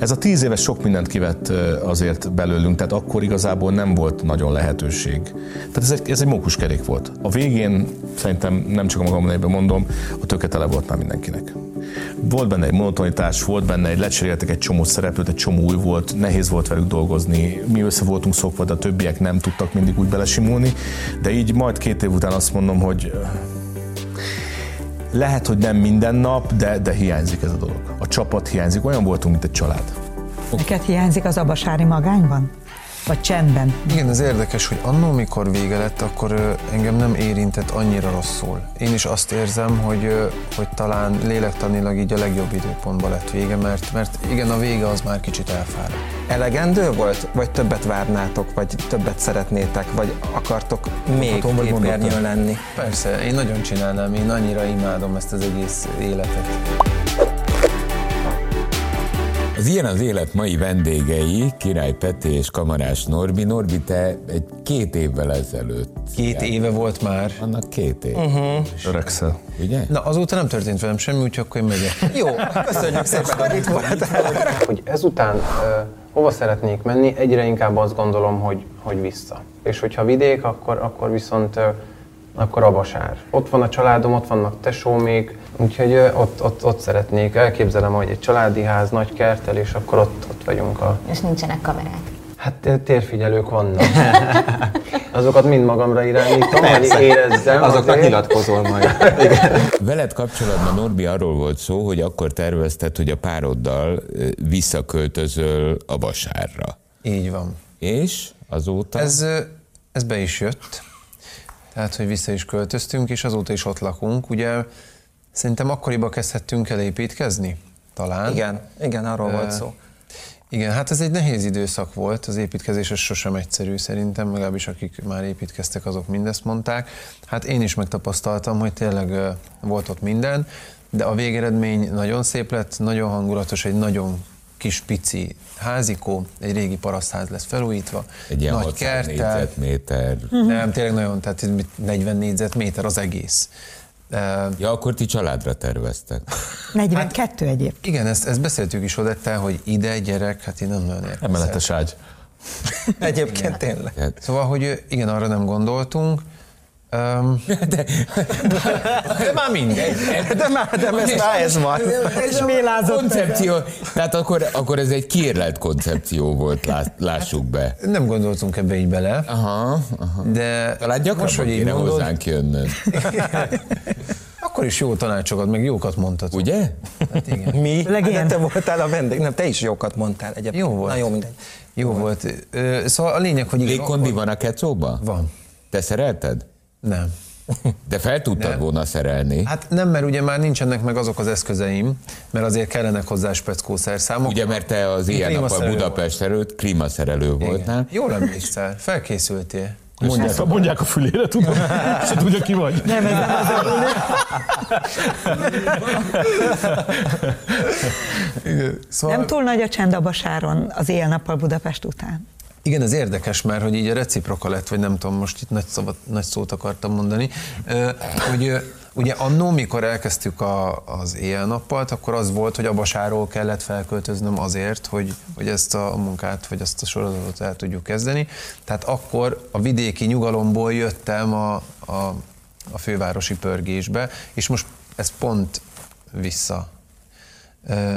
Ez a tíz éves sok mindent kivett azért belőlünk, tehát akkor igazából nem volt nagyon lehetőség. Tehát ez egy, ez egy mókuskerék volt. A végén szerintem nem csak a magam nevében mondom, a töketele volt már mindenkinek. Volt benne egy monotonitás, volt benne egy, lecseréltek egy csomó szereplőt, egy csomó új volt, nehéz volt velük dolgozni, mi össze voltunk szokva, de a többiek nem tudtak mindig úgy belesimulni, de így majd két év után azt mondom, hogy lehet, hogy nem minden nap, de, de hiányzik ez a dolog. A csapat hiányzik, olyan voltunk, mint egy család. Neked hiányzik az abasári magányban? Vagy csendben? Igen, ez érdekes, hogy annó, mikor vége lett, akkor engem nem érintett annyira rosszul. Én is azt érzem, hogy, hogy talán lélektanilag így a legjobb időpontban lett vége, mert, mert igen, a vége az már kicsit elfáradt. Elegendő volt? Vagy többet várnátok, vagy többet szeretnétek, vagy akartok még képernyőn lenni? Persze, én nagyon csinálnám, én annyira imádom ezt az egész életet. Az ilyen az élet mai vendégei, Király Peti és Kamarás Norbi. Norbi, te egy két évvel ezelőtt. Két éve volt már. Annak két év. Uh-huh. Öregszel. Ugye? Na, azóta nem történt velem semmi, úgyhogy akkor én megyek. Jó, köszönjük szépen, hogy itt voltál. Hogy ezután uh, hova szeretnék menni, egyre inkább azt gondolom, hogy, hogy vissza. És hogyha vidék, akkor, akkor viszont uh, akkor Abasár. Ott van a családom, ott vannak tesómék, úgyhogy ott, ott, ott szeretnék. Elképzelem, hogy egy családi ház, nagy kertel, és akkor ott, ott vagyunk. A... És nincsenek kamerák. Hát térfigyelők vannak. Azokat mind magamra irányítom, hogy érezzem. Azoknak azért. nyilatkozol majd. Veled kapcsolatban, Norbi, arról volt szó, hogy akkor tervezted, hogy a pároddal visszaköltözöl a Basárra. Így van. És azóta? Ez, ez be is jött. Tehát, hogy vissza is költöztünk, és azóta is ott lakunk. Ugye szerintem akkoriban kezdhettünk el építkezni? Talán. Igen, igen, arról uh, volt szó. Igen, hát ez egy nehéz időszak volt, az építkezés az sosem egyszerű szerintem, legalábbis akik már építkeztek, azok mindezt mondták. Hát én is megtapasztaltam, hogy tényleg volt ott minden, de a végeredmény nagyon szép lett, nagyon hangulatos, egy nagyon kis pici házikó, egy régi parasztház lesz felújítva. Egy ilyen nagy kerttel. négyzetméter. Nem, tényleg nagyon, tehát 40 négyzetméter az egész. Ja, akkor ti családra terveztek. 42 hát, egyébként. Igen, ezt, ezt beszéltük is Odettel, hogy ide gyerek, hát én nem nagyon értem. Emeletes ágy. Egyébként tényleg. Szóval, hogy igen, arra nem gondoltunk, Um, de, de, de már mindegy. De már, de ez már ez van. Ez mélázott koncepció. Tehát akkor, akkor ez egy kiérlelt koncepció volt, lássuk be. Nem gondoltunk ebbe így bele. Aha, aha. De Talán gyakrabban hogy kéne mondod... hozzánk jönnöd. Akkor is jó tanácsokat, meg jókat mondtad. Ugye? Hát igen. Mi? Hát de te voltál a vendég. Nem, te is jókat mondtál egyébként. Jó volt. Na jó, mindegy. Jó, jó volt. volt. Szóval a lényeg, hogy... Légkondi van a kecóban? Van. Te szerelted? Nem. De fel tudtad nem. volna szerelni? Hát nem, mert ugye már nincsenek meg azok az eszközeim, mert azért kellenek hozzá speckó szerszámok. Ugye, mert te az ilyen nap a Budapest előtt klímaszerelő voltál. Jól emlékszel, felkészültél. Mondják, a, mondják a fülére, tudom, se tudja ki vagy. Nem, ez nem az a szóval... Nem túl nagy a csend a Basáron az éjjel-nappal Budapest után. Igen, ez érdekes már, hogy így a reciproka lett, vagy nem tudom, most itt nagy, szavat, nagy szót akartam mondani, hogy ugye annó, mikor elkezdtük a, az éjjel-nappalt, akkor az volt, hogy a basáról kellett felköltöznöm azért, hogy, hogy ezt a munkát, vagy ezt a sorozatot el tudjuk kezdeni. Tehát akkor a vidéki nyugalomból jöttem a, a, a fővárosi pörgésbe, és most ez pont vissza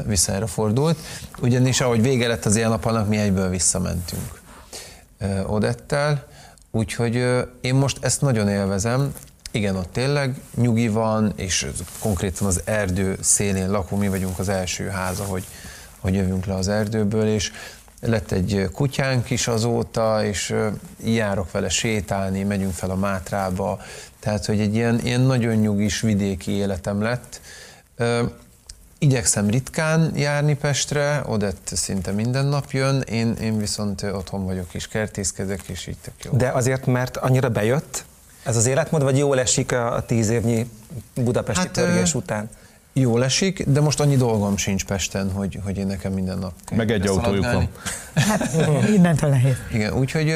vissza erre fordult, ugyanis ahogy vége lett az ilyen mi egyből visszamentünk. Odettel, úgyhogy én most ezt nagyon élvezem, igen, ott tényleg nyugi van, és konkrétan az erdő szélén lakunk, mi vagyunk az első háza, hogy, hogy jövünk le az erdőből, és lett egy kutyánk is azóta, és járok vele sétálni, megyünk fel a Mátrába, tehát, hogy egy ilyen, ilyen nagyon nyugis vidéki életem lett. Igyekszem ritkán járni Pestre, Odett szinte minden nap jön, én, én viszont otthon vagyok és kertészkedek, és így tök jó. De azért, mert annyira bejött ez az életmód, vagy jól esik a tíz évnyi budapesti hát, törgés után? Jól esik, de most annyi dolgom sincs Pesten, hogy, hogy én nekem minden nap Meg egy autójuk van. Hát mindentől nehéz. Igen, úgyhogy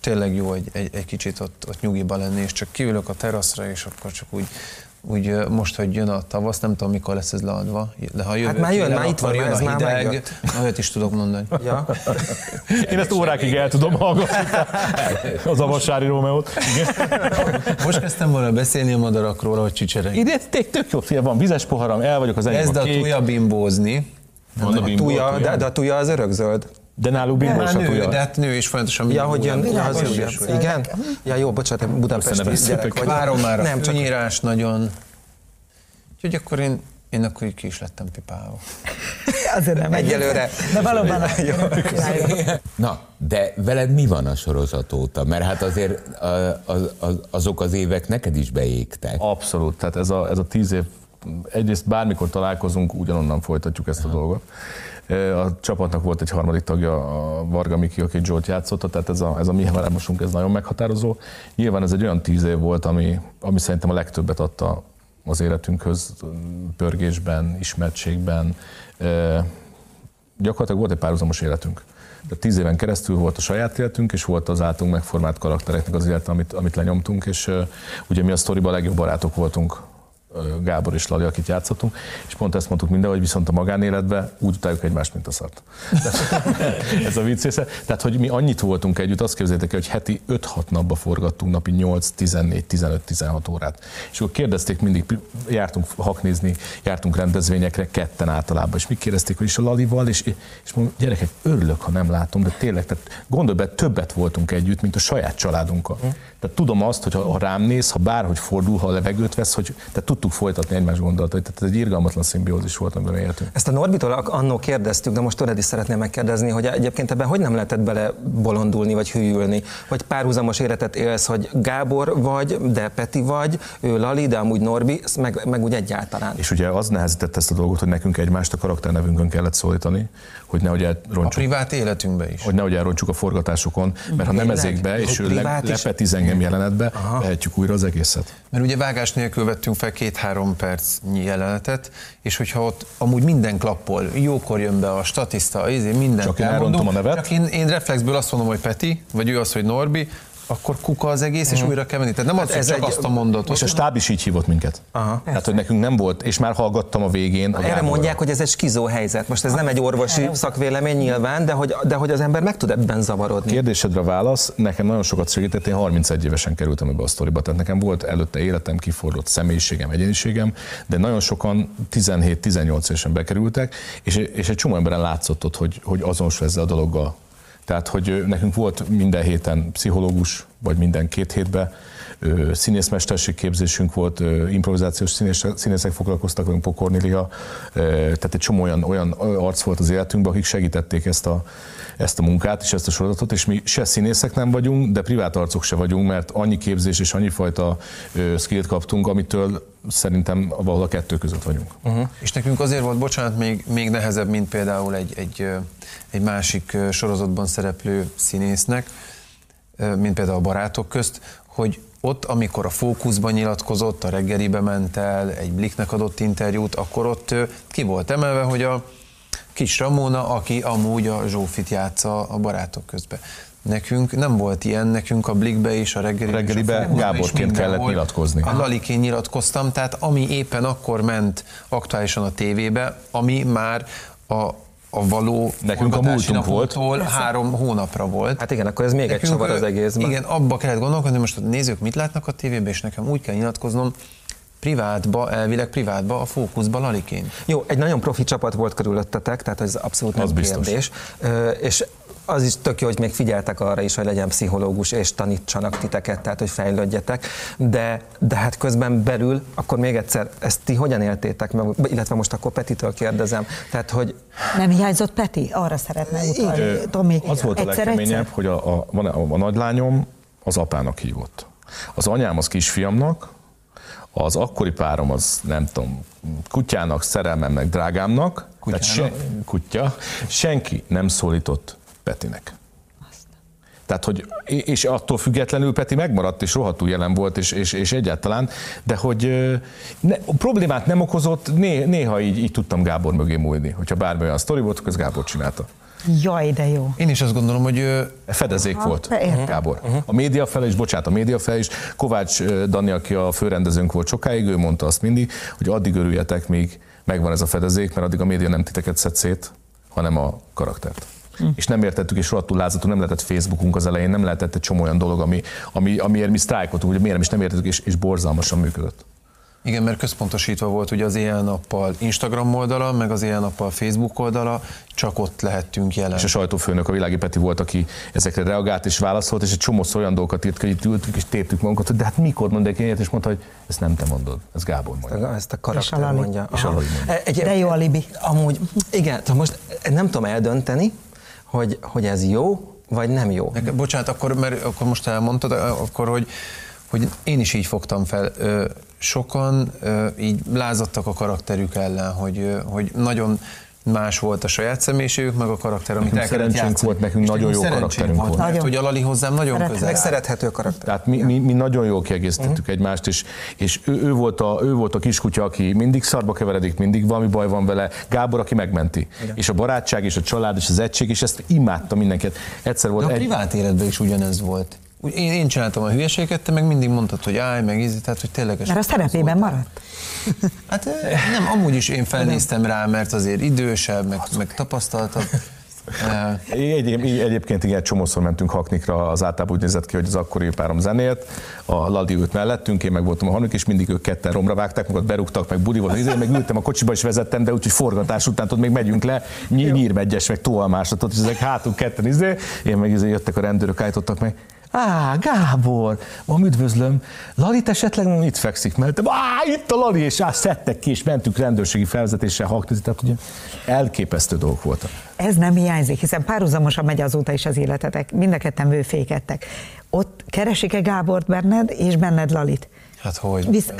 tényleg jó egy, egy, egy kicsit ott, ott nyugiba lenni, és csak kiülök a teraszra, és akkor csak úgy úgy most, hogy jön a tavasz, nem tudom, mikor lesz ez leadva. De ha jövő, hát már jön, már itt van, jön ez a hideg, olyat is tudok mondani. Ja. Én ezt órákig el tudom hallgatni. Az avasári Rómeót. Most kezdtem volna beszélni a madarakról, hogy csicsereg. Ide tök jó, fia, van vizes poharam, el vagyok az enyém Kezd a, a tuja bimbózni. Van a, bimbó, tuja, tuja. De, de a tuja az örökzöld. De náluk bimbós a tuja. De hát nő is folyamatosan Ja, hogy jön, ja, az Igen? Ja, jó, bocsánat, Budapesti gyerek vagy. Várom már nem, csak... nagyon. Úgyhogy akkor én én akkor így ki is lettem pipálva. Azért nem. Egyelőre. De valóban. Na, de veled mi van a sorozat óta? Mert hát azért az, az, azok az évek neked is beégtek. Abszolút, tehát ez a, ez a tíz év, egyrészt bármikor találkozunk, ugyanonnan folytatjuk ezt a dolgot. A csapatnak volt egy harmadik tagja, a Varga Miki, aki Zsolt játszotta, tehát ez a, ez a mi heveremosunk, ez nagyon meghatározó. Nyilván ez egy olyan tíz év volt, ami, ami szerintem a legtöbbet adta az életünkhöz, pörgésben, ismertségben. Gyakorlatilag volt egy párhuzamos életünk. De tíz éven keresztül volt a saját életünk, és volt az általunk megformált karaktereknek az élet, amit, amit lenyomtunk, és ugye mi a sztoriban a legjobb barátok voltunk Gábor és Lali, akit játszottunk, és pont ezt mondtuk minden, hogy viszont a magánéletben úgy utáljuk egymást, mint a szart. Ez a vicc része. Tehát, hogy mi annyit voltunk együtt, azt képzeljétek el, hogy heti 5-6 napba forgattunk, napi 8, 14, 15, 16 órát. És akkor kérdezték mindig, jártunk haknézni, jártunk rendezvényekre, ketten általában, és mi kérdezték, hogy is a Lalival, és, és mondom, gyerekek, örülök, ha nem látom, de tényleg, tehát gondolj be, többet voltunk együtt, mint a saját családunkkal. Tehát tudom azt, hogy ha rám néz, ha bárhogy fordul, ha levegőt vesz, hogy tehát tudtuk folytatni egymás gondolatait. Tehát egy irgalmatlan szimbiózis volt, amiben éltünk. Ezt a Norbitól annó kérdeztük, de most tőled is szeretném megkérdezni, hogy egyébként ebben hogy nem lehetett bele bolondulni, vagy hűlni, vagy párhuzamos életet élsz, hogy Gábor vagy, de Peti vagy, ő Lali, de amúgy Norbi, meg, meg úgy egyáltalán. És ugye az nehezített ezt a dolgot, hogy nekünk egymást a karakternevünkön kellett szólítani, hogy nehogy elrontsuk. A privát életünkbe is. Hogy nehogy elrontsuk a forgatásokon, mert ha nem ezek be, és ő le, lepetiz engem jelenetbe, vehetjük újra az egészet. Mert ugye vágás nélkül vettünk fel két-három perc jelenetet, és hogyha ott amúgy minden klappol, jókor jön be a statiszta, izé, minden Csak elmondom a nevet. Csak én, én reflexből azt mondom, hogy Peti, vagy ő az, hogy Norbi, akkor kuka az egész, és mm. újra kell menni. Tehát nem hát az, ez csak egy... azt a mondatot. És a stáb is így hívott minket. Aha. Tehát, hogy nekünk nem volt, és már hallgattam a végén. A Erre Gáborra. mondják, hogy ez egy skizó helyzet. Most ez nem egy orvosi szakvélemény nyilván, de hogy, de hogy az ember meg tud ebben zavarodni. Kérdésedre válasz, nekem nagyon sokat segített, én 31 évesen kerültem ebbe a sztoriba, tehát nekem volt előtte életem, kifordult személyiségem, egyéniségem, de nagyon sokan 17-18 évesen bekerültek, és, és egy csomó emberen látszott ott, hogy, hogy azonos ezzel a dologgal tehát, hogy nekünk volt minden héten pszichológus, vagy minden két hétben, színészmesterség képzésünk volt, improvizációs színészek foglalkoztak velünk, Pokornilia, tehát egy csomó olyan, olyan arc volt az életünkben, akik segítették ezt a, ezt a munkát és ezt a sorozatot, és mi se színészek nem vagyunk, de privát arcok se vagyunk, mert annyi képzés és annyi fajta skillt kaptunk, amitől szerintem valahol a kettő között vagyunk. Uh-huh. És nekünk azért volt, bocsánat, még, még nehezebb, mint például egy, egy, egy másik sorozatban szereplő színésznek, mint például a barátok közt, hogy ott, amikor a fókuszban nyilatkozott, a reggelibe ment el, egy Bliknek adott interjút, akkor ott ki volt emelve, hogy a kis Ramona, aki amúgy a Zsófit játsza a barátok közben. Nekünk nem volt ilyen, nekünk a Blikbe és a reggelibe, reggelibe Gáborként kellett nyilatkozni. A Laliként nyilatkoztam, tehát ami éppen akkor ment aktuálisan a tévébe, ami már a a való Nekünk a múltunk volt. három hónapra volt. Hát igen, akkor ez még Nekünk, egy csavar az egészben. Igen, abba kellett gondolkodni, most a nézők mit látnak a tévében, és nekem úgy kell nyilatkoznom, privátba, elvileg privátba, a fókuszba laliként. Jó, egy nagyon profi csapat volt körülöttetek, tehát ez abszolút nem az kérdés. Biztos. És az is tök jó, hogy még figyeltek arra is, hogy legyen pszichológus és tanítsanak titeket, tehát hogy fejlődjetek, de, de hát közben belül, akkor még egyszer, ezt ti hogyan éltétek meg, illetve most akkor Petitől kérdezem, tehát hogy... Nem hiányzott Peti? Arra szeretne utalni, Tomi. Az volt egyszer, a legkeményebb, egyszer? hogy a, a, van a, a nagylányom az apának hívott. Az anyám az kisfiamnak, az akkori párom az nem tudom, kutyának, szerelmemnek, drágámnak, Kutyának? tehát se, kutya, senki nem szólított Petinek. Tehát, hogy, és attól függetlenül Peti megmaradt, és rohadtul jelen volt, és, és, és egyáltalán, de hogy ne, problémát nem okozott, né, néha így, így tudtam Gábor mögé múlni, hogyha bármi olyan sztori volt, akkor ez Gábor csinálta. Jaj, de jó. Én is azt gondolom, hogy fedezék Aha, volt, értem. Gábor. Uh-huh. A média fel is, bocsánat, a média fel is, Kovács Dani, aki a főrendezőnk volt sokáig, ő mondta azt mindig, hogy addig örüljetek, míg megvan ez a fedezék, mert addig a média nem titeket szed szét, hanem a karaktert. Hm. És nem értettük, és rohadtul lázadtunk, nem lehetett Facebookunk az elején, nem lehetett egy csomó olyan dolog, ami, ami, amiért mi sztrájkoltunk, hogy miért nem is nem értettük, és, és borzalmasan működött. Igen, mert központosítva volt ugye az éjjel-nappal Instagram oldala, meg az éjjel-nappal Facebook oldala, csak ott lehettünk jelen. És a sajtófőnök, a Világi Peti volt, aki ezekre reagált és válaszolt, és egy csomó olyan dolgokat írt, hogy itt ültünk és téptük magunkat, hogy de hát mikor mondják ilyet, és mondta, hogy ezt nem te mondod, ez Gábor mondja. Ezt a karakter és mondja. És mondja. Egy, de jó alibi. Amúgy, igen, most nem tudom eldönteni, hogy, hogy ez jó, vagy nem jó. Bocsánat, akkor, mert akkor most elmondtad, akkor, hogy, hogy én is így fogtam fel sokan így lázadtak a karakterük ellen, hogy, hogy nagyon más volt a saját személyiségük, meg a karakter, amit nekünk el kellett játszani. volt, nekünk és nagyon jó karakterünk volt. volt. Mert, hogy a Lali hozzám nagyon Szeret, közel Szerethető karakter. Tehát mi, mi, mi nagyon jól kiegészítettük uh-huh. egymást, és, és ő, ő, volt a, ő volt a kiskutya, aki mindig szarba keveredik, mindig valami baj van vele, Gábor, aki megmenti. Igen. És a barátság, és a család, és az egység, és ezt imádta mindenkit. Egyszer volt De a egy... privát életben is ugyanez volt. Én, én csináltam a hülyeséget, te meg mindig mondtad, hogy állj, meg ízi, tehát hogy tényleg. Mert a szerepében maradt? Hát nem, amúgy is én felnéztem rá, mert azért idősebb, meg, meg tapasztaltabb. Egy, egyébként igen, csomószor mentünk Haknikra, az általában úgy nézett ki, hogy az akkori párom zenélt, a Ladi ült mellettünk, én meg voltam a harmadik, és mindig ők ketten romra vágták, magat berúgtak, meg buli volt, izé, meg ültem a kocsiba is vezettem, de úgyhogy forgatás után ott még megyünk le, nyírmegyes, meg tóalmásatot, és ezek hátunk ketten izé, én meg izé jöttek a rendőrök, állítottak meg, Á, Gábor, ma üdvözlöm. Lalit esetleg itt fekszik mert Á, itt a Lali, és á, szedtek ki, és mentünk rendőrségi felvezetéssel haknizni, tehát ugye elképesztő dolgok voltak. Ez nem hiányzik, hiszen párhuzamosan megy azóta is az életetek, mind a ketten vőfékedtek. Ott keresik-e Gábort benned, és benned Lalit? Hát hogy? Visz,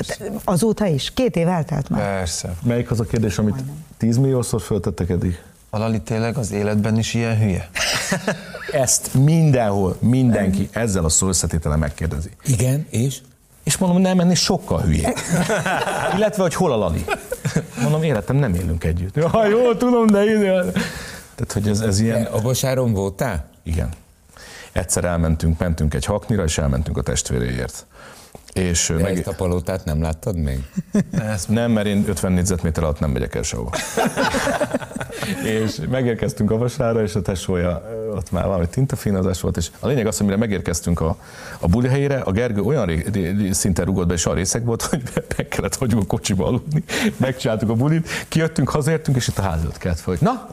azóta is? Két év eltelt már? Persze. Melyik az a kérdés, amit 10 milliószor föltettek eddig? A Lali tényleg az életben is ilyen hülye? Ezt mindenhol, mindenki ezzel a szó összetétele megkérdezi. Igen, és? És mondom, nem ennél sokkal hülye. Illetve, hogy hol a Lali. Mondom, életem, nem élünk együtt. Ja, jó, tudom, de ide. Tehát, hogy ez, ez ilyen... A Bosáron voltál? Igen. Egyszer elmentünk, mentünk egy haknira, és elmentünk a testvéréért. És De meg... ezt a palotát nem láttad még? Ezt nem, mert én 50 négyzetméter alatt nem megyek el sehova. és megérkeztünk a vasára, és a tesója ott már valami tintafínazás volt, és a lényeg az, hogy mire megérkeztünk a, a buli helyére, a Gergő olyan ré, ré, szinten rugott be, és a részek volt, hogy meg kellett hagyjuk a kocsiba aludni, megcsináltuk a bulit, kijöttünk, hazértünk, és itt a házat kellett fel, hogy na,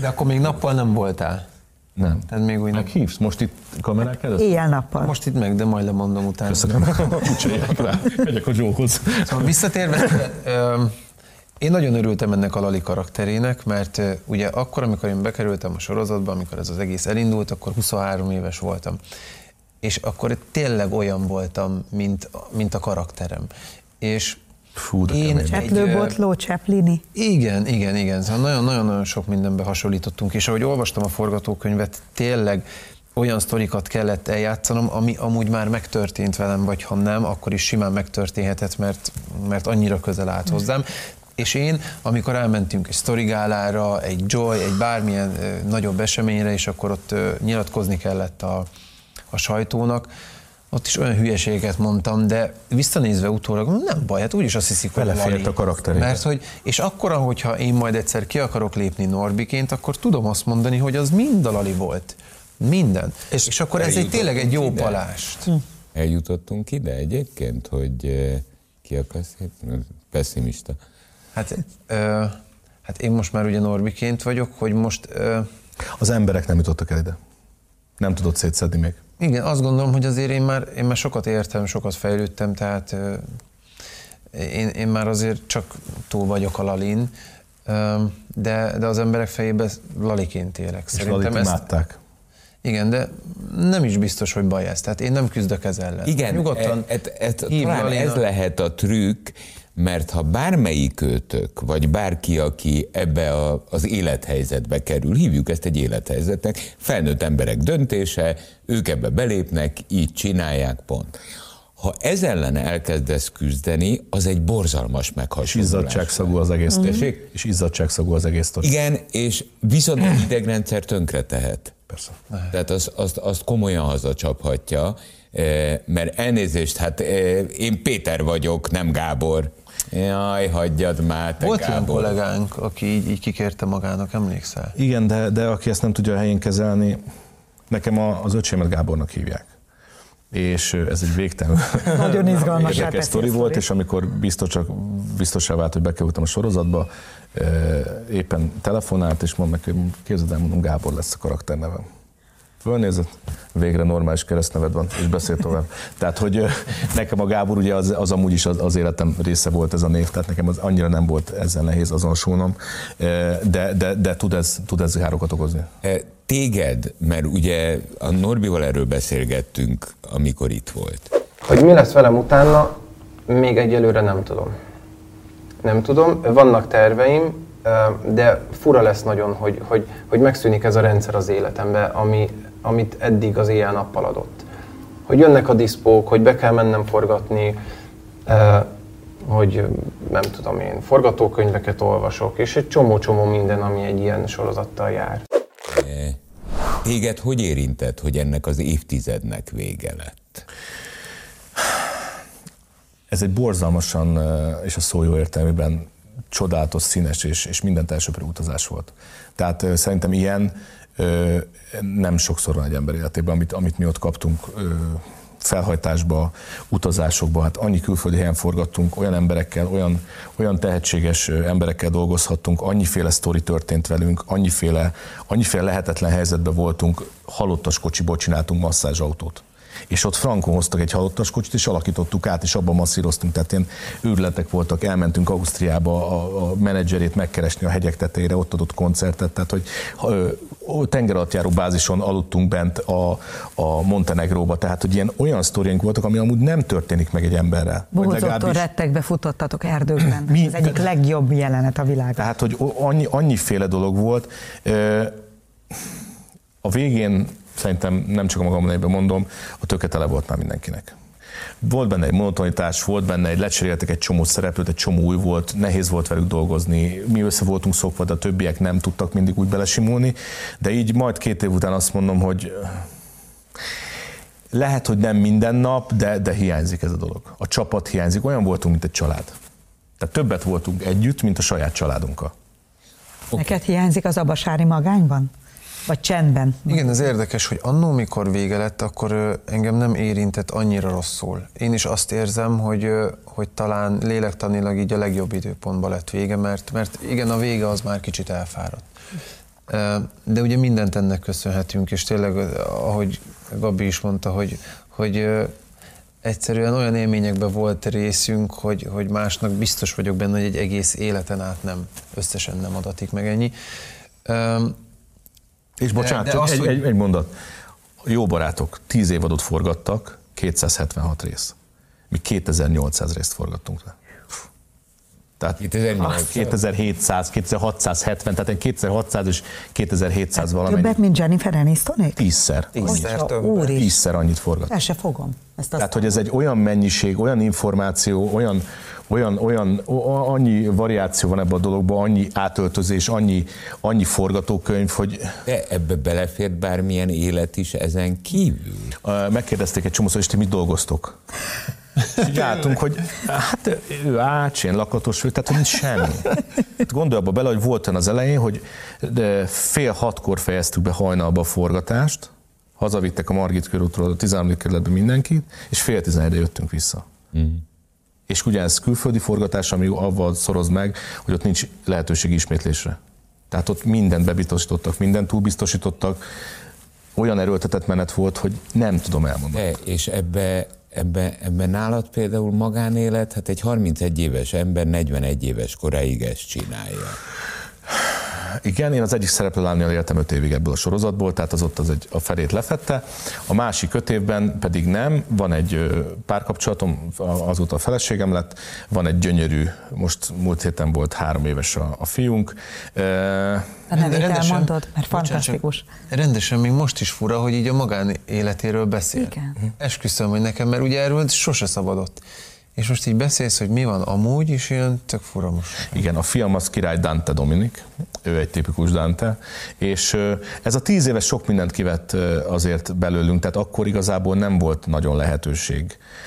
De akkor még nappal nem voltál? Nem. Tehát még úgy Meghívsz most itt kamerák előtt? Éjjel-nappal. Most itt meg, de majd lemondom utána. Köszönöm. Úgy rá. Megyek a Zsóhoz. Szóval visszatérve, én nagyon örültem ennek a Lali karakterének, mert ugye akkor, amikor én bekerültem a sorozatba, amikor ez az egész elindult, akkor 23 éves voltam. És akkor tényleg olyan voltam, mint, mint a karakterem. És Fú, de Én Cseplőbotló, Cseplini. Igen, igen, igen. Szóval nagyon-nagyon sok mindenbe hasonlítottunk, és ahogy olvastam a forgatókönyvet, tényleg olyan sztorikat kellett eljátszanom, ami amúgy már megtörtént velem, vagy ha nem, akkor is simán megtörténhetett, mert, mert annyira közel állt hozzám. És én, amikor elmentünk egy sztorigálára, egy Joy, egy bármilyen ö, nagyobb eseményre, és akkor ott ö, nyilatkozni kellett a, a sajtónak, ott is olyan hülyeséget mondtam, de visszanézve utólag, nem baj, hát úgyis azt hiszik, hogy Lali. a karakterébe. Mert hogy, és akkor, hogyha én majd egyszer ki akarok lépni Norbiként, akkor tudom azt mondani, hogy az mind a Lali volt. Minden. És, és akkor ez egy tényleg egy jó ide. palást. Hm. Eljutottunk ide egyébként, hogy ki akarsz pessimista. Hát, ö, hát én most már ugye Norbiként vagyok, hogy most... Ö, az emberek nem jutottak el ide. Nem tudott szétszedni még. Igen, azt gondolom, hogy azért én már, én már sokat értem, sokat fejlődtem, tehát én, én már azért csak túl vagyok a lalin, de, de az emberek fejében laliként élek. És Szerintem ezt, imádták. Igen, de nem is biztos, hogy baj ez. Tehát én nem küzdök ez ellen. Igen, Nyugodtan e, e, e, talán ez lehet a trükk, mert ha bármelyik őtök, vagy bárki, aki ebbe a, az élethelyzetbe kerül, hívjuk ezt egy élethelyzetnek, felnőtt emberek döntése, ők ebbe belépnek, így csinálják, pont. ha ez ellen elkezdesz küzdeni, az egy borzalmas meghasonlás. És izzadságszagú az egész. Mm-hmm. És izzadságszagú az egész. Tos. Igen, és viszont a idegrendszer tönkre tehet. Persze. Tehát azt, azt, azt komolyan hazacsaphatja, eh, mert elnézést, hát eh, én Péter vagyok, nem Gábor. Jaj, hagyjad már, te Volt Gábor. olyan kollégánk, aki így, így kikérte magának, emlékszel? Igen, de, de aki ezt nem tudja a helyén kezelni, nekem a, az öcsémet Gábornak hívják és ez egy végtelen Nagyon izgalmas érdekes sztori volt, és amikor biztos csak biztosá vált, hogy bekerültem a sorozatba, éppen telefonált, és mondom neki, képzeld el, mondom, Gábor lesz a karakternevem. Fölnézett, végre normális keresztneved van, és beszél tovább. Tehát, hogy nekem a Gábor ugye az, az amúgy is az, az életem része volt ez a név, tehát nekem az annyira nem volt ezzel nehéz azonosulnom, de, de, de tud, ez, tud ez károkat okozni. Téged, mert ugye a Norbival erről beszélgettünk, amikor itt volt. Hogy mi lesz velem utána, még egyelőre nem tudom. Nem tudom, vannak terveim, de fura lesz nagyon, hogy, hogy, hogy megszűnik ez a rendszer az életembe, ami, amit eddig az éjjel-nappal adott. Hogy jönnek a diszpók, hogy be kell mennem forgatni, hogy nem tudom én, forgatókönyveket olvasok, és egy csomó-csomó minden, ami egy ilyen sorozattal jár. Téged hogy érintett, hogy ennek az évtizednek vége lett? Ez egy borzalmasan, és a szó jó értelmében csodálatos, színes és, és mindent elsőprő utazás volt. Tehát szerintem ilyen nem sokszor van egy ember életében, amit, amit mi ott kaptunk felhajtásba, utazásokba, hát annyi külföldi helyen forgattunk, olyan emberekkel, olyan, olyan tehetséges emberekkel dolgozhattunk, annyiféle sztori történt velünk, annyiféle, annyiféle lehetetlen helyzetben voltunk, halottas kocsiból csináltunk masszázsautót és ott frankon hoztak egy halottas kocsit, és alakítottuk át, és abban masszíroztunk, tehát ilyen őrületek voltak, elmentünk Ausztriába a, a menedzserét megkeresni a hegyek tetejére, ott adott koncertet, tehát hogy tengeralattjáró bázison aludtunk bent a, a Montenegróba, tehát hogy ilyen olyan sztoriánk voltak, ami amúgy nem történik meg egy emberrel. Legalábbis... rettegbe futottatok erdőkben. Mi, Ez egyik legjobb jelenet a világban. Tehát, hogy annyi, annyiféle dolog volt. A végén szerintem nem csak a magam nevében mondom, a töke tele volt már mindenkinek. Volt benne egy monotonitás, volt benne egy, lecseréltek egy csomó szereplőt, egy csomó új volt, nehéz volt velük dolgozni, mi össze voltunk szokva, de a többiek nem tudtak mindig úgy belesimulni, de így majd két év után azt mondom, hogy lehet, hogy nem minden nap, de, de hiányzik ez a dolog. A csapat hiányzik, olyan voltunk, mint egy család. Tehát többet voltunk együtt, mint a saját családunkkal. Okay. Neked hiányzik az abasári magányban? Vagy csendben. Igen, ez érdekes, hogy annó, mikor vége lett, akkor engem nem érintett annyira rosszul. Én is azt érzem, hogy, hogy talán lélektanilag így a legjobb időpontban lett vége, mert, mert igen, a vége az már kicsit elfáradt. De ugye mindent ennek köszönhetünk, és tényleg, ahogy Gabi is mondta, hogy, hogy egyszerűen olyan élményekben volt részünk, hogy, hogy másnak biztos vagyok benne, hogy egy egész életen át nem, összesen nem adatik meg ennyi. És bocsánat, de, de csak azt, egy, hogy... egy, egy mondat. Jó barátok, tíz évadot forgattak, 276 rész. Mi 2800 részt forgattunk le. Tehát 2800. 2700, 2670, tehát egy 2600 és 2700 valamennyi. Többet, mint Jennifer Aniston? Tízszer. Tízszer többet. Tízszer annyit forgat. El se fogom. Ezt Tehát, hogy ez egy olyan mennyiség, olyan információ, olyan, olyan, olyan, annyi variáció van ebben a dologban, annyi átöltözés, annyi, annyi forgatókönyv, hogy... De ebbe belefért bármilyen élet is ezen kívül? Megkérdezték egy csomószor, és ti mit dolgoztok? Így álltunk, hogy hát ő ácsén, lakatos vagy, tehát hogy semmi. Hát gondolj abba bele, hogy volt az elején, hogy de fél hatkor fejeztük be hajnalba a forgatást, hazavittek a Margit körútról a 13. kerületbe mindenkit, és fél tizenegyre jöttünk vissza. Mm. És ugye ez külföldi forgatás, ami avval szoroz meg, hogy ott nincs lehetőség ismétlésre. Tehát ott mindent bebiztosítottak, mindent túlbiztosítottak, olyan erőltetett menet volt, hogy nem tudom elmondani. De, és ebbe, ebbe, ebbe nálad például magánélet, hát egy 31 éves ember 41 éves koráig ezt csinálja. Igen, én az egyik szereplőlánynél éltem öt évig ebből a sorozatból, tehát az ott az egy, a felét lefette. A másik öt évben pedig nem, van egy párkapcsolatom, azóta a feleségem lett, van egy gyönyörű, most múlt héten volt három éves a, a fiunk. A nevét rendesen, elmondod, mert fantasztikus. Rendesen még most is fura, hogy így a magánéletéről beszél. Igen. Esküszöm, hogy nekem, mert ugye erről sose szabadott. És most így beszélsz, hogy mi van amúgy, és ilyen tök fura most. Igen, a fiam az király Dante Dominik, ő egy tipikus Dante, és ez a tíz éves sok mindent kivett azért belőlünk, tehát akkor igazából nem volt nagyon lehetőség.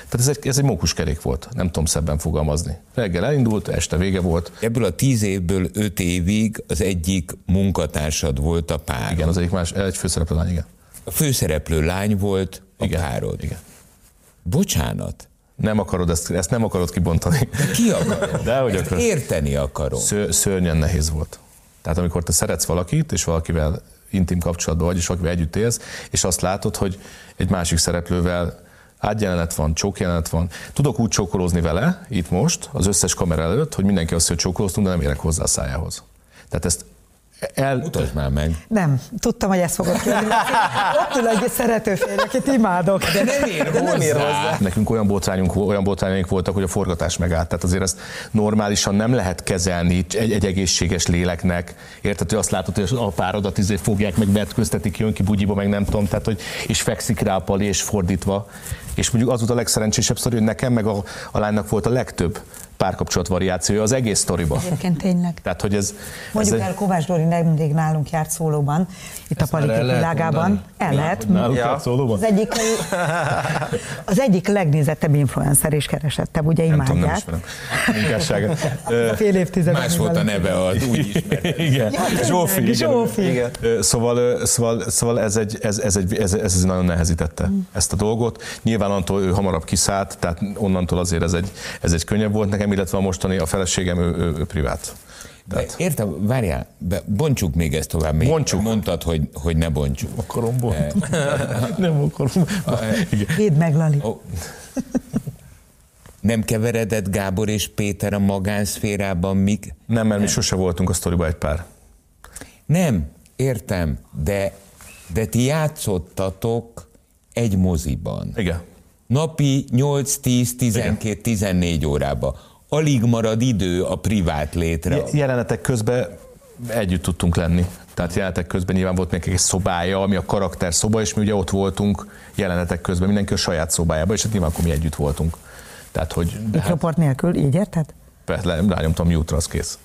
Tehát ez egy, ez egy mókuskerék volt, nem tudom szebben fogalmazni. Reggel elindult, este vége volt. Ebből a tíz évből öt évig az egyik munkatársad volt a pár. Igen, az egyik más, egy főszereplő lány, igen. A főszereplő lány volt a igen, párod. Igen. Bocsánat, nem akarod ezt, ezt nem akarod kibontani. De ki akarod? De hogy akarod. Érteni akarom. Ször, szörnyen nehéz volt. Tehát amikor te szeretsz valakit, és valakivel intim kapcsolatban vagy, és valakivel együtt élsz, és azt látod, hogy egy másik szereplővel átjelenet van, csókjelenet van. Tudok úgy csókolózni vele, itt most, az összes kamera előtt, hogy mindenki azt, hogy csókolóztunk, de nem érek hozzá a szájához. Tehát ezt el... Mutasd már meg. Nem, tudtam, hogy ezt fogod kérdezni. Ott ül egy szerető férj, akit imádok. De nem ér, de nem ér hozzá. Nekünk olyan botrányunk, olyan botrányunk voltak, hogy a forgatás megállt. Tehát azért ezt normálisan nem lehet kezelni egy, egy egészséges léleknek. Érted, hogy azt látod, hogy a párodat izé fogják, meg vetköztetik, jön ki bugyiba, meg nem tudom, tehát, hogy, és fekszik rá a pali, és fordítva. És mondjuk az volt a legszerencsésebb sztori, hogy nekem meg a, a lánynak volt a legtöbb párkapcsolat variációja az egész sztoriban. Egyébként tényleg. Tehát, hogy ez, Mondjuk ez el, Kovács Dori mindig nálunk járt szólóban, itt Ezt a Palitik világában. El lehet. Nálunk ja. járt szólóban? Az egyik, az egyik legnézettebb influencer és keresettebb, ugye imádják. Nem tudom, nem ismerem. Fél évtized. Más volt a neve, az úgy Igen. Zsófi. Igen. Zsófi. Igen. Szóval, szóval, szóval ez, egy, ez, ez, egy, ez, ez nagyon nehezítette mm. ezt a dolgot. Nyilván Antól ő hamarabb kiszállt, tehát onnantól azért ez egy, ez egy könnyebb volt nekem, illetve a mostani a feleségem, ő, ő, ő privát. Tehát... Értem, várjál, be, bontsuk még ezt tovább. Még bontsuk. Mondtad, hogy, hogy ne bontsuk. Akarom bontani. nem akarom. Védd meg, Lali. Oh. Nem keveredett Gábor és Péter a magánszférában, mik? Nem, mert mi sose voltunk a sztoriba egy pár. Nem, értem, de, de ti játszottatok egy moziban. Igen. Napi 8, 10, 12, 14 órába. Alig marad idő a privát létre. Jelenetek közben együtt tudtunk lenni. Tehát jelenetek közben nyilván volt neki egy szobája, ami a karakter szoba, és mi ugye ott voltunk jelenetek közben, mindenki a saját szobájába, és hát nyilván akkor mi együtt voltunk. Tehát, hogy... Mikrofort hát, nélkül, így érted? Persze, rányomtam mute az kész.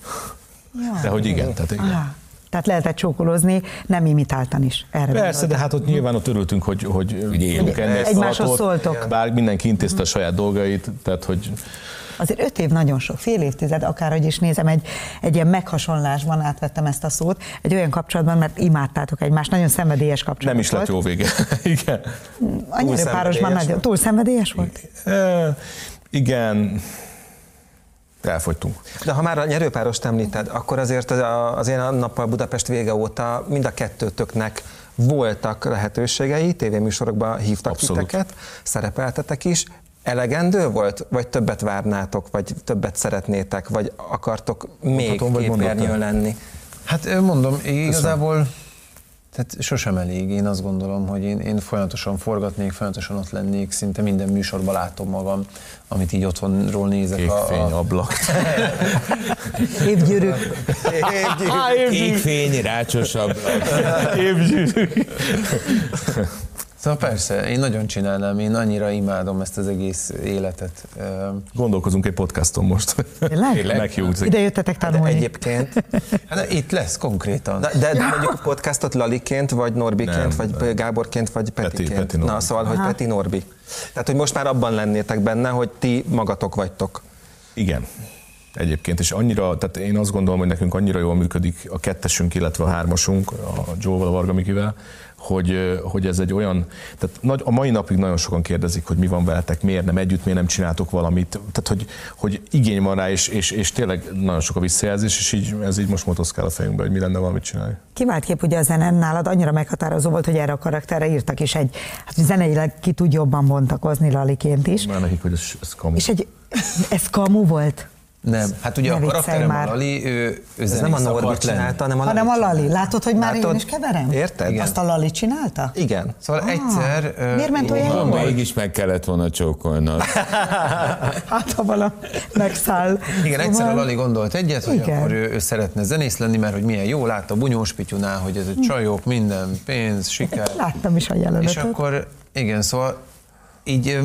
Ja, de hogy igen, tehát igen. Ah. Tehát lehetett csókolózni, nem imitáltan is. Erre Persze, de hát ott nyilván ott örültünk, hogy, hogy, hogy élünk ennél Egymáshoz szóltok. Bár mindenki intézte a saját dolgait, tehát hogy azért öt év nagyon sok, fél évtized, akárhogy is nézem, egy, egy ilyen meghasonlásban átvettem ezt a szót, egy olyan kapcsolatban, mert imádtátok egymást, nagyon szenvedélyes kapcsolat. Nem is lett jó vége. igen. Annyira párosban nagyon, túl szenvedélyes volt? E, igen, elfogytunk. De ha már a nyerőpárost említed, akkor azért az én nappal Budapest vége óta mind a kettőtöknek voltak lehetőségei, tévéműsorokban hívtak Abszolút. titeket, szerepeltetek is, elegendő volt, vagy többet várnátok, vagy többet szeretnétek, vagy akartok még képernyőn lenni? Hát mondom, igazából tehát sosem elég, én azt gondolom, hogy én, én folyamatosan forgatnék, folyamatosan ott lennék, szinte minden műsorban látom magam, amit így otthonról nézek. Kék a, ablak. Évgyűrűk. Kék fény, rácsos ablak. Évgyűrűk. Szóval persze, én nagyon csinálnám, én annyira imádom ezt az egész életet. Gondolkozunk egy podcaston most. Tényleg? Ide jöttetek tanulni. De egyébként. Hát, itt lesz konkrétan. De, de, de mondjuk a podcastot Laliként, vagy Norbiként, nem, vagy nem. Gáborként, vagy Petiként. Peti, Peti Na, szóval, hogy Aha. Peti Norbi. Tehát, hogy most már abban lennétek benne, hogy ti magatok vagytok. Igen egyébként, és annyira, tehát én azt gondolom, hogy nekünk annyira jól működik a kettesünk, illetve a hármasunk, a Joe-val, a Varga Mikivel, hogy, hogy ez egy olyan, tehát nagy, a mai napig nagyon sokan kérdezik, hogy mi van veletek, miért nem együtt, miért nem csináltok valamit, tehát hogy, hogy igény van rá, és, és, és tényleg nagyon sok a visszajelzés, és így, ez így most motoszkál a fejünkbe, hogy mi lenne valamit csinálni. Kivált kép ugye a zenem nálad annyira meghatározó volt, hogy erre a karakterre írtak is egy, hát zeneileg ki tud jobban bontakozni Laliként is. Már nekik, hogy ez, ez kamu. És egy, ez kamu volt? Nem, hát ugye ne a karakterem már. a Lali, ő, ő Ez nem a Norbi csinálta, hanem a Lali. Hanem a Lali. Látod, hogy már Látod? én is keverem? Érted? Igen. Azt a Lali csinálta? Igen. Szóval ah, egyszer... Miért ment olyan jól? Mégis meg kellett volna csókolnod. hát, ha vala megszáll. Igen, egyszer a szóval- Lali gondolt egyet, hogy Igen. akkor ő, ő szeretne zenész lenni, mert hogy milyen jó, látta a bunyós pityunál, hogy ez egy csajok, minden, pénz, siker. Láttam is a jelenetet. És akkor, igen, szóval így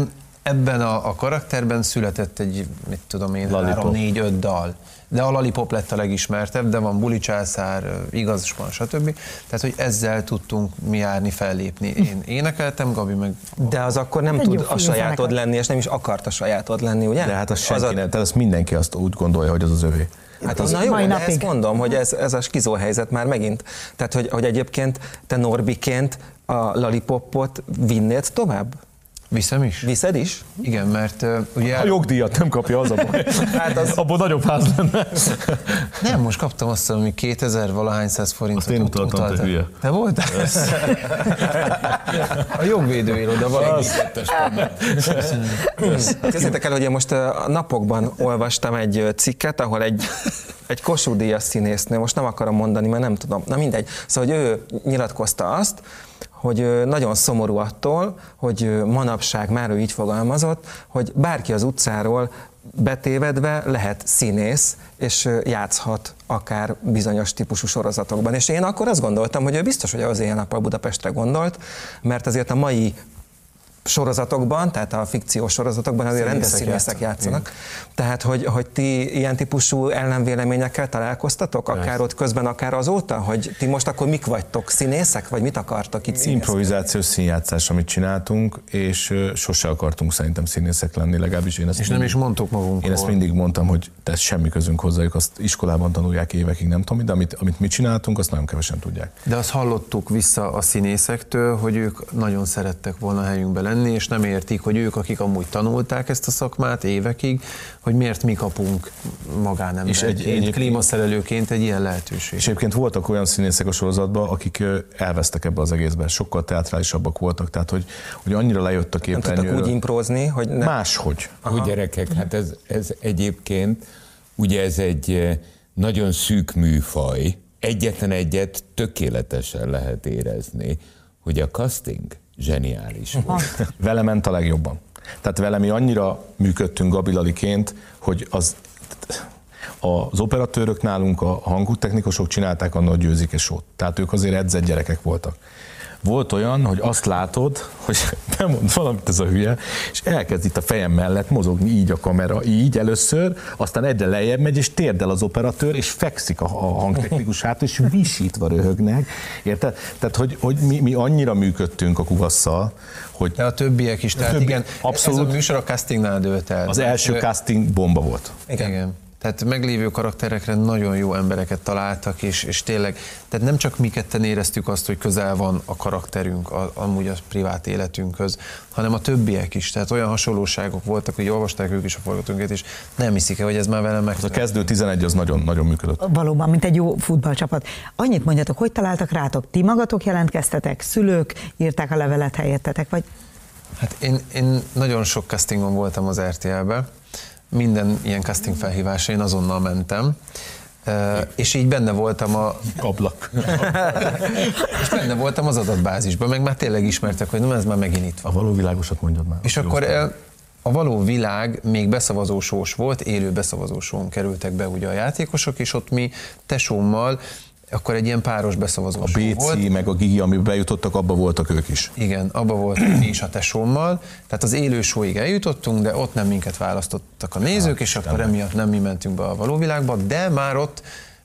ebben a, a karakterben született egy, mit tudom én, három, négy, öt dal. De a Lollipop lett a legismertebb, de van Buli Császár, igaz van, stb. Tehát, hogy ezzel tudtunk mi járni, fellépni. Én énekeltem, Gabi meg... De az akkor nem egy tud a sajátod lenni, és nem is akart a sajátod lenni, ugye? De hát az senki az a... nem, tehát azt mindenki azt úgy gondolja, hogy az az övé. Hát az, na jó, de ezt mondom, hogy ez, ez a skizó helyzet már megint. Tehát, hogy, hogy egyébként te Norbiként a Lollipopot vinnéd tovább? Viszem is. Viszed is? Igen, mert uh, ugye... A jogdíjat nem kapja az a baj. hát az... Abból nagyobb ház lenne. nem, most kaptam azt, ami 2000 valahány száz forintot Azt én utaltam, te hülye. Te voltál? a jogvédőiroda valami. Kezdjétek el, hogy én most a napokban olvastam egy cikket, ahol egy egy Kossuth Díjas színésznő, most nem akarom mondani, mert nem tudom, na mindegy. Szóval, hogy ő nyilatkozta azt, hogy nagyon szomorú attól, hogy manapság már ő így fogalmazott, hogy bárki az utcáról betévedve lehet színész, és játszhat akár bizonyos típusú sorozatokban. És én akkor azt gondoltam, hogy ő biztos, hogy az éjjel nappal Budapestre gondolt, mert azért a mai sorozatokban, tehát a fikciós sorozatokban azért rendes színészek játszanak. Igen. Tehát, hogy, hogy ti ilyen típusú ellenvéleményekkel találkoztatok, akár Persze. ott közben, akár azóta, hogy ti most akkor mik vagytok, színészek, vagy mit akartok itt színészek? Improvizációs színjátszás, amit csináltunk, és sose akartunk szerintem színészek lenni, legalábbis én ezt És mindig, nem is mondtuk magunk. Én ezt mindig mondtam, hogy ez semmi közünk hozzájuk, azt iskolában tanulják évekig, nem tudom, de amit, amit mi csináltunk, azt nagyon kevesen tudják. De azt hallottuk vissza a színészektől, hogy ők nagyon szerettek volna helyünkbe lenni, lenni, és nem értik, hogy ők, akik amúgy tanulták ezt a szakmát évekig, hogy miért mi kapunk magánemberként, és egy, egy, klímaszerelőként egy ilyen lehetőség. És egyébként voltak olyan színészek a sorozatban, akik elvesztek ebbe az egészben, sokkal teatrálisabbak voltak, tehát hogy, hogy annyira lejött a képernyőről. Nem úgy improzni, hogy ne... Máshogy. Aha. Úgy gyerekek, hát ez, ez egyébként, ugye ez egy nagyon szűk műfaj, egyetlen egyet tökéletesen lehet érezni, hogy a casting zseniális volt. vele ment a legjobban. Tehát vele mi annyira működtünk Gabilaliként, hogy az az operatőrök nálunk, a hangúttechnikusok csinálták a nagy győzike Tehát ők azért edzett gyerekek voltak. Volt olyan, hogy azt látod, hogy bemond valamit ez a hülye, és elkezd itt a fejem mellett mozogni így a kamera, így először, aztán egyre lejjebb megy, és térdel az operatőr, és fekszik a, hangtechnikus hát, és visítva röhögnek. Érted? Tehát, hogy, hogy mi, mi annyira működtünk a kuvasszal, hogy... De a többiek is, tehát többi, igen, abszolút, ez a műsor a castingnál dőlt el. Az első casting bomba volt. Igen. igen. Tehát meglévő karakterekre nagyon jó embereket találtak, és, és tényleg, tehát nem csak mi ketten éreztük azt, hogy közel van a karakterünk a, amúgy a privát életünkhöz, hanem a többiek is. Tehát olyan hasonlóságok voltak, hogy olvasták ők is a forgatónket, és nem hiszik el, hogy ez már velem meg. Az a kezdő 11 az nagyon, nagyon működött. Valóban, mint egy jó futballcsapat. Annyit mondjatok, hogy találtak rátok? Ti magatok jelentkeztetek, szülők írták a levelet helyettetek, vagy? Hát én, én nagyon sok castingon voltam az RTL-be, minden ilyen casting felhívásra én azonnal mentem, és így benne voltam a... Ablak. és benne voltam az adatbázisban, meg már tényleg ismertek, hogy nem, ez már megint itt van. A való világosat mondjad már. És akkor el, a való világ még beszavazósós volt, élő beszavazósón kerültek be ugye a játékosok, és ott mi tesómmal akkor egy ilyen páros beszavazó A BC volt. meg a Gigi, amiben bejutottak, abba voltak ők is. Igen, abba voltak mi is a tesómmal. Tehát az élő sóig eljutottunk, de ott nem minket választottak a nézők, hát, és akkor emiatt nem mi mentünk be a való világba, de már ott,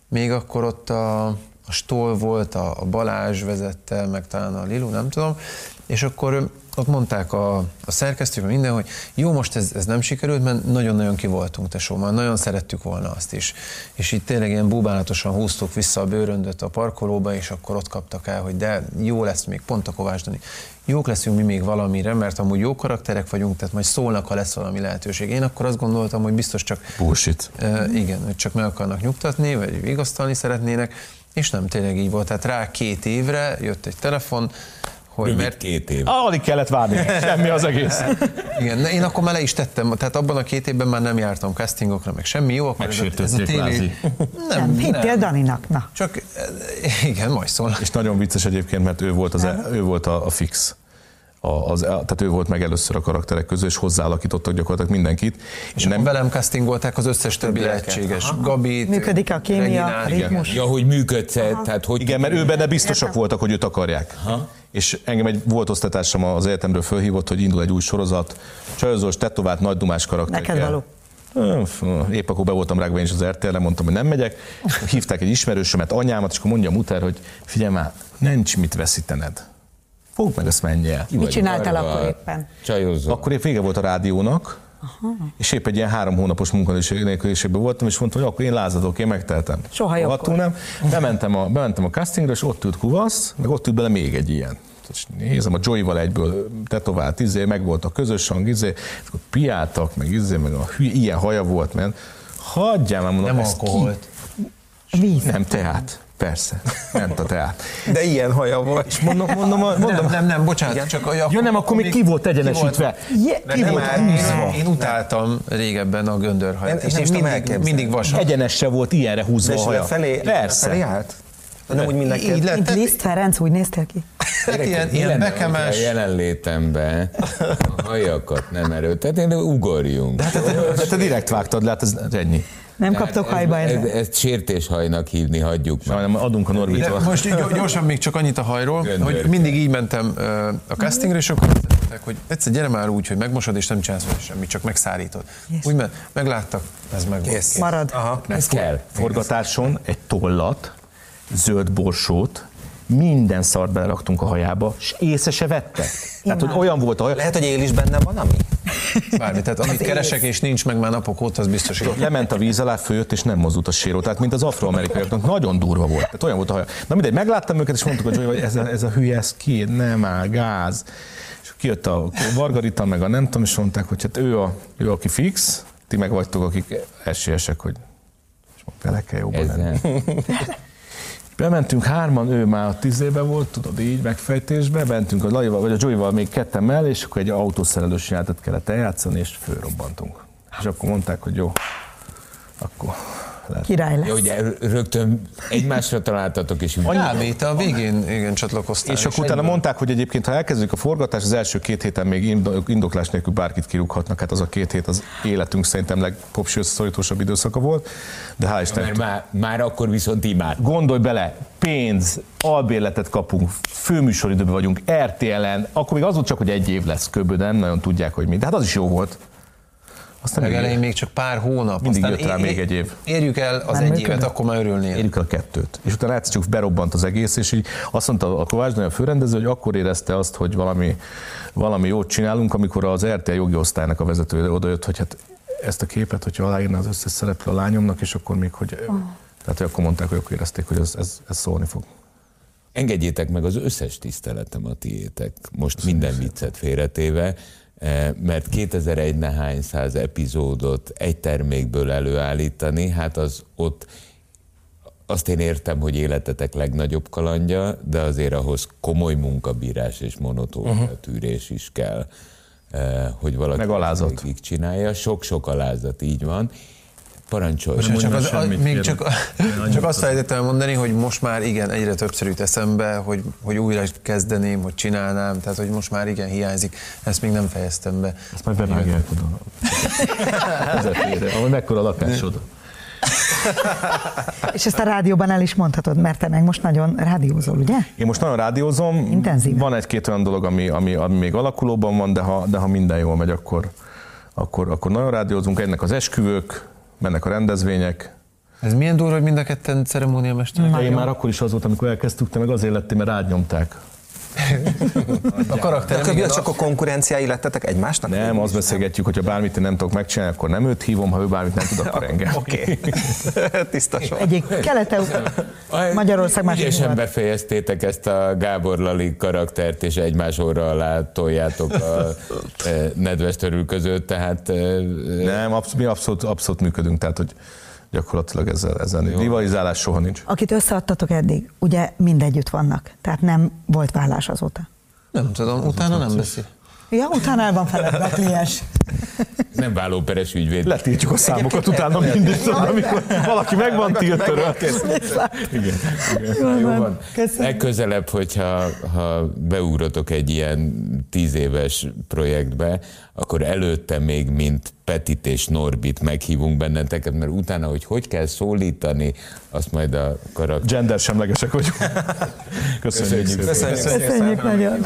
még akkor ott a, a Stoll volt, a, a Balázs vezette, meg talán a Lilu, nem tudom, és akkor ott mondták a, a szerkesztők, minden, hogy jó, most ez, ez nem sikerült, mert nagyon-nagyon ki voltunk tesóval, nagyon szerettük volna azt is. És itt tényleg ilyen búbánatosan húztuk vissza a bőröndöt a parkolóba, és akkor ott kaptak el, hogy de jó lesz még, pont a Kovács Dani, jók leszünk mi még valamire, mert amúgy jó karakterek vagyunk, tehát majd szólnak, ha lesz valami lehetőség. Én akkor azt gondoltam, hogy biztos csak... Bullshit. Uh, igen, hogy csak meg akarnak nyugtatni, vagy vigasztalni szeretnének, és nem tényleg így volt. Tehát rá két évre jött egy telefon, hogy mert két év. Alig kellett várni, semmi az egész. Igen, én akkor már le is tettem, tehát abban a két évben már nem jártam castingokra, meg semmi jó, akkor ez a, ez a tévé... Nem, nem hittél Daninak, na. Csak, igen, majd szól. És nagyon vicces egyébként, mert ő volt, az, e- ő volt a, a fix az, tehát ő volt meg először a karakterek közül, és hozzáalakítottak gyakorlatilag mindenkit. És nem velem castingolták az összes többi lehetséges. Gabit, Működik a kémia, a ritmus. Ja, hogy működsz tehát hogy... Igen, mert ő benne biztosak Értem. voltak, hogy őt akarják. Aha. És engem egy volt osztatásom az egyetemről fölhívott, hogy indul egy új sorozat, csajozós, tetovált, nagy dumás karakter. Neked való. Épp akkor be voltam rágva én is az RTL-re, mondtam, hogy nem megyek. Hívták egy ismerősömet, anyámat, és akkor mondja a muter, hogy figyelj már, nincs mit veszítened Fogd meg, ezt menj el. Mit csináltál akkor éppen? Csajozó. Akkor épp vége volt a rádiónak, Aha. és épp egy ilyen három hónapos munkanélküliségben voltam, és mondtam, hogy akkor én lázadok, én megteltem. Soha jobbkor. nem. Bementem a, bementem a castingra, és ott ült Kuvasz, meg ott ült bele még egy ilyen. És nézem, a Joey-val egyből tetovált, izé, meg volt a közös hang, izé, akkor piáltak, meg izé, meg a hülye, ilyen haja volt, mert hagyjál már mondom, Nem alkoholt. Víz. Nem, teát. Persze, ment a teát. De ilyen haja volt. És mondom, mondom, mondom nem, nem, nem, bocsánat, Igen. csak a, ja, nem, akkor még ki volt egyenesítve. Ki volt húzva. Én, én utáltam régebben a göndörhajat, és, és mindig, mindig vasat. Egyenes se volt ilyenre húzva a haja. Felé, Persze. Felé állt? Nem úgy mindenki. Így lett. Liszt Ferenc úgy néztél ki? Hát ilyen, ilyen bekemes. A jelenlétemben a hajakat nem erőltetni, ugorjunk. De hát te, te direkt vágtad le, hát ez ennyi. Nem kaptok hajba ez, ez, ezt sértéshajnak hívni, hagyjuk meg. Sajnálom, adunk a Norbitól. Most gyorsan még csak annyit a hajról, Göndör. hogy mindig így mentem a castingre, és akkor mondták, hogy egyszer gyere már úgy, hogy megmosod, és nem csinálsz semmit, csak megszárítod. Yes. Úgy, mert megláttak, ez meg yes. Marad. Aha. Ez kell. Forgatáson egy tollat, zöld borsót, minden szart beleraktunk a hajába, és észre se vette. Tehát, hogy olyan volt a haja. Lehet, hogy él is benne van, ami? Bármi, tehát amit keresek és nincs meg már napok óta, az biztos, hogy... Lement a víz alá, följött és nem mozdult a séró. Tehát, mint az afroamerikaiaknak, nagyon durva volt. Tehát olyan volt a haja. Na mindegy, megláttam őket, és mondtuk Joy, hogy ez a, ez a hülye, ez ki, nem áll, gáz. És kijött a Vargarita, meg a nem tudom, és mondták, hogy hát ő, a, ő aki fix, ti meg vagytok, akik esélyesek, hogy és bele kell jobban lenni. Bementünk hárman, ő már a tízébe volt, tudod, így megfejtésbe, mentünk a Lajival, vagy a Joey-val még ketten mellé, és akkor egy autószerelős játékot kellett eljátszani, és fölrobbantunk. És akkor mondták, hogy jó, akkor lehet. Király lesz. Jó, ugye rögtön egymásra találtatok, és te a végén igen, csatlakoztál. És, és akkor utána mondták, hogy egyébként, ha elkezdjük a forgatást, az első két héten még indoklás nélkül bárkit kirúghatnak. Hát az a két hét az életünk szerintem legpopsi összeszorítósabb időszaka volt. De hál' Isten. Már, már akkor viszont imád. Gondolj bele, pénz, albérletet kapunk, főműsoridőben vagyunk, RTL-en, akkor még az volt csak, hogy egy év lesz köbben, nem nagyon tudják, hogy mi. De hát az is jó volt. Aztán még, elején még csak pár hónap. Mindig aztán jött rá még egy év. Érjük el az nem egy működött? évet, akkor már örülnél. Érjük el a kettőt. És utána egyszer csak berobbant az egész, és így azt mondta a Kovács a főrendező, hogy akkor érezte azt, hogy valami, valami jót csinálunk, amikor az RTL jogi osztálynak a vezetője odajött, hogy hát ezt a képet, hogyha aláírna az összes szereplő a lányomnak, és akkor még, hogy oh. tehát hogy akkor mondták, hogy akkor érezték, hogy ez, ez, ez szólni fog. Engedjétek meg az összes tiszteletem a tiétek, most minden viccet félretéve, mert 2001 nehány száz epizódot egy termékből előállítani, hát az ott azt én értem, hogy életetek legnagyobb kalandja, de azért ahhoz komoly munkabírás és monotónia uh-huh. tűrés is kell, eh, hogy valaki alázat. csinálja. Sok-sok alázat, így van. Parancsolj. Most csak, az, még csak, csak azt felejtettem mondani, hogy most már igen, egyre többször jut eszembe, hogy, hogy újra kezdeném, hogy csinálnám, tehát hogy most már igen hiányzik. Ezt még nem fejeztem be. Ezt majd bevágják oda. Ahol mekkora a lakásod. És ezt a rádióban el is mondhatod, mert te meg most nagyon rádiózol, ugye? Én most nagyon rádiózom. Intenzív. Van egy-két olyan dolog, ami, ami, ami még alakulóban van, de ha, de ha minden jól megy, akkor, akkor, akkor nagyon rádiózunk. Ennek az esküvők, mennek a rendezvények. Ez milyen durva, hogy mind a ketten ceremóniamester? Én már akkor is az volt, amikor elkezdtük, te meg azért lettél, mert rányomták. A karakter. De csak a konkurenciái lettetek egymásnak? Nem, azt beszélgetjük, hogy ha bármit én nem tudok megcsinálni, akkor nem őt hívom, ha ő bármit nem tud, akkor engem. Oké. Tiszta Egyik kelet Magyarország másik Ügyesen befejeztétek ezt a Gábor Lali karaktert, és egymás óra alá toljátok a e, nedves törül között, tehát... E, nem, abszolút, mi abszolút, abszolút működünk, tehát hogy gyakorlatilag ezzel, ezzel rivalizálás soha nincs. Akit összeadtatok eddig, ugye mindegyütt vannak, tehát nem volt vállás azóta. Nem tudom, utána nem beszél. Ja, utána el van feledve a kliens. Nem vállóperes ügyvéd. Letiltjuk a számokat utána mindig, amikor valaki meg van tiltva. Igen, igen. Jó van. Legközelebb, hogyha ha beugratok egy ilyen tíz éves projektbe, akkor előtte még, mint Petit és Norbit meghívunk benneteket, mert utána, hogy hogy kell szólítani, azt majd a karakter... Gender semlegesek vagyunk. Köszönjük, Köszönjük, Köszönjük, Köszönjük, Köszönjük nagyon.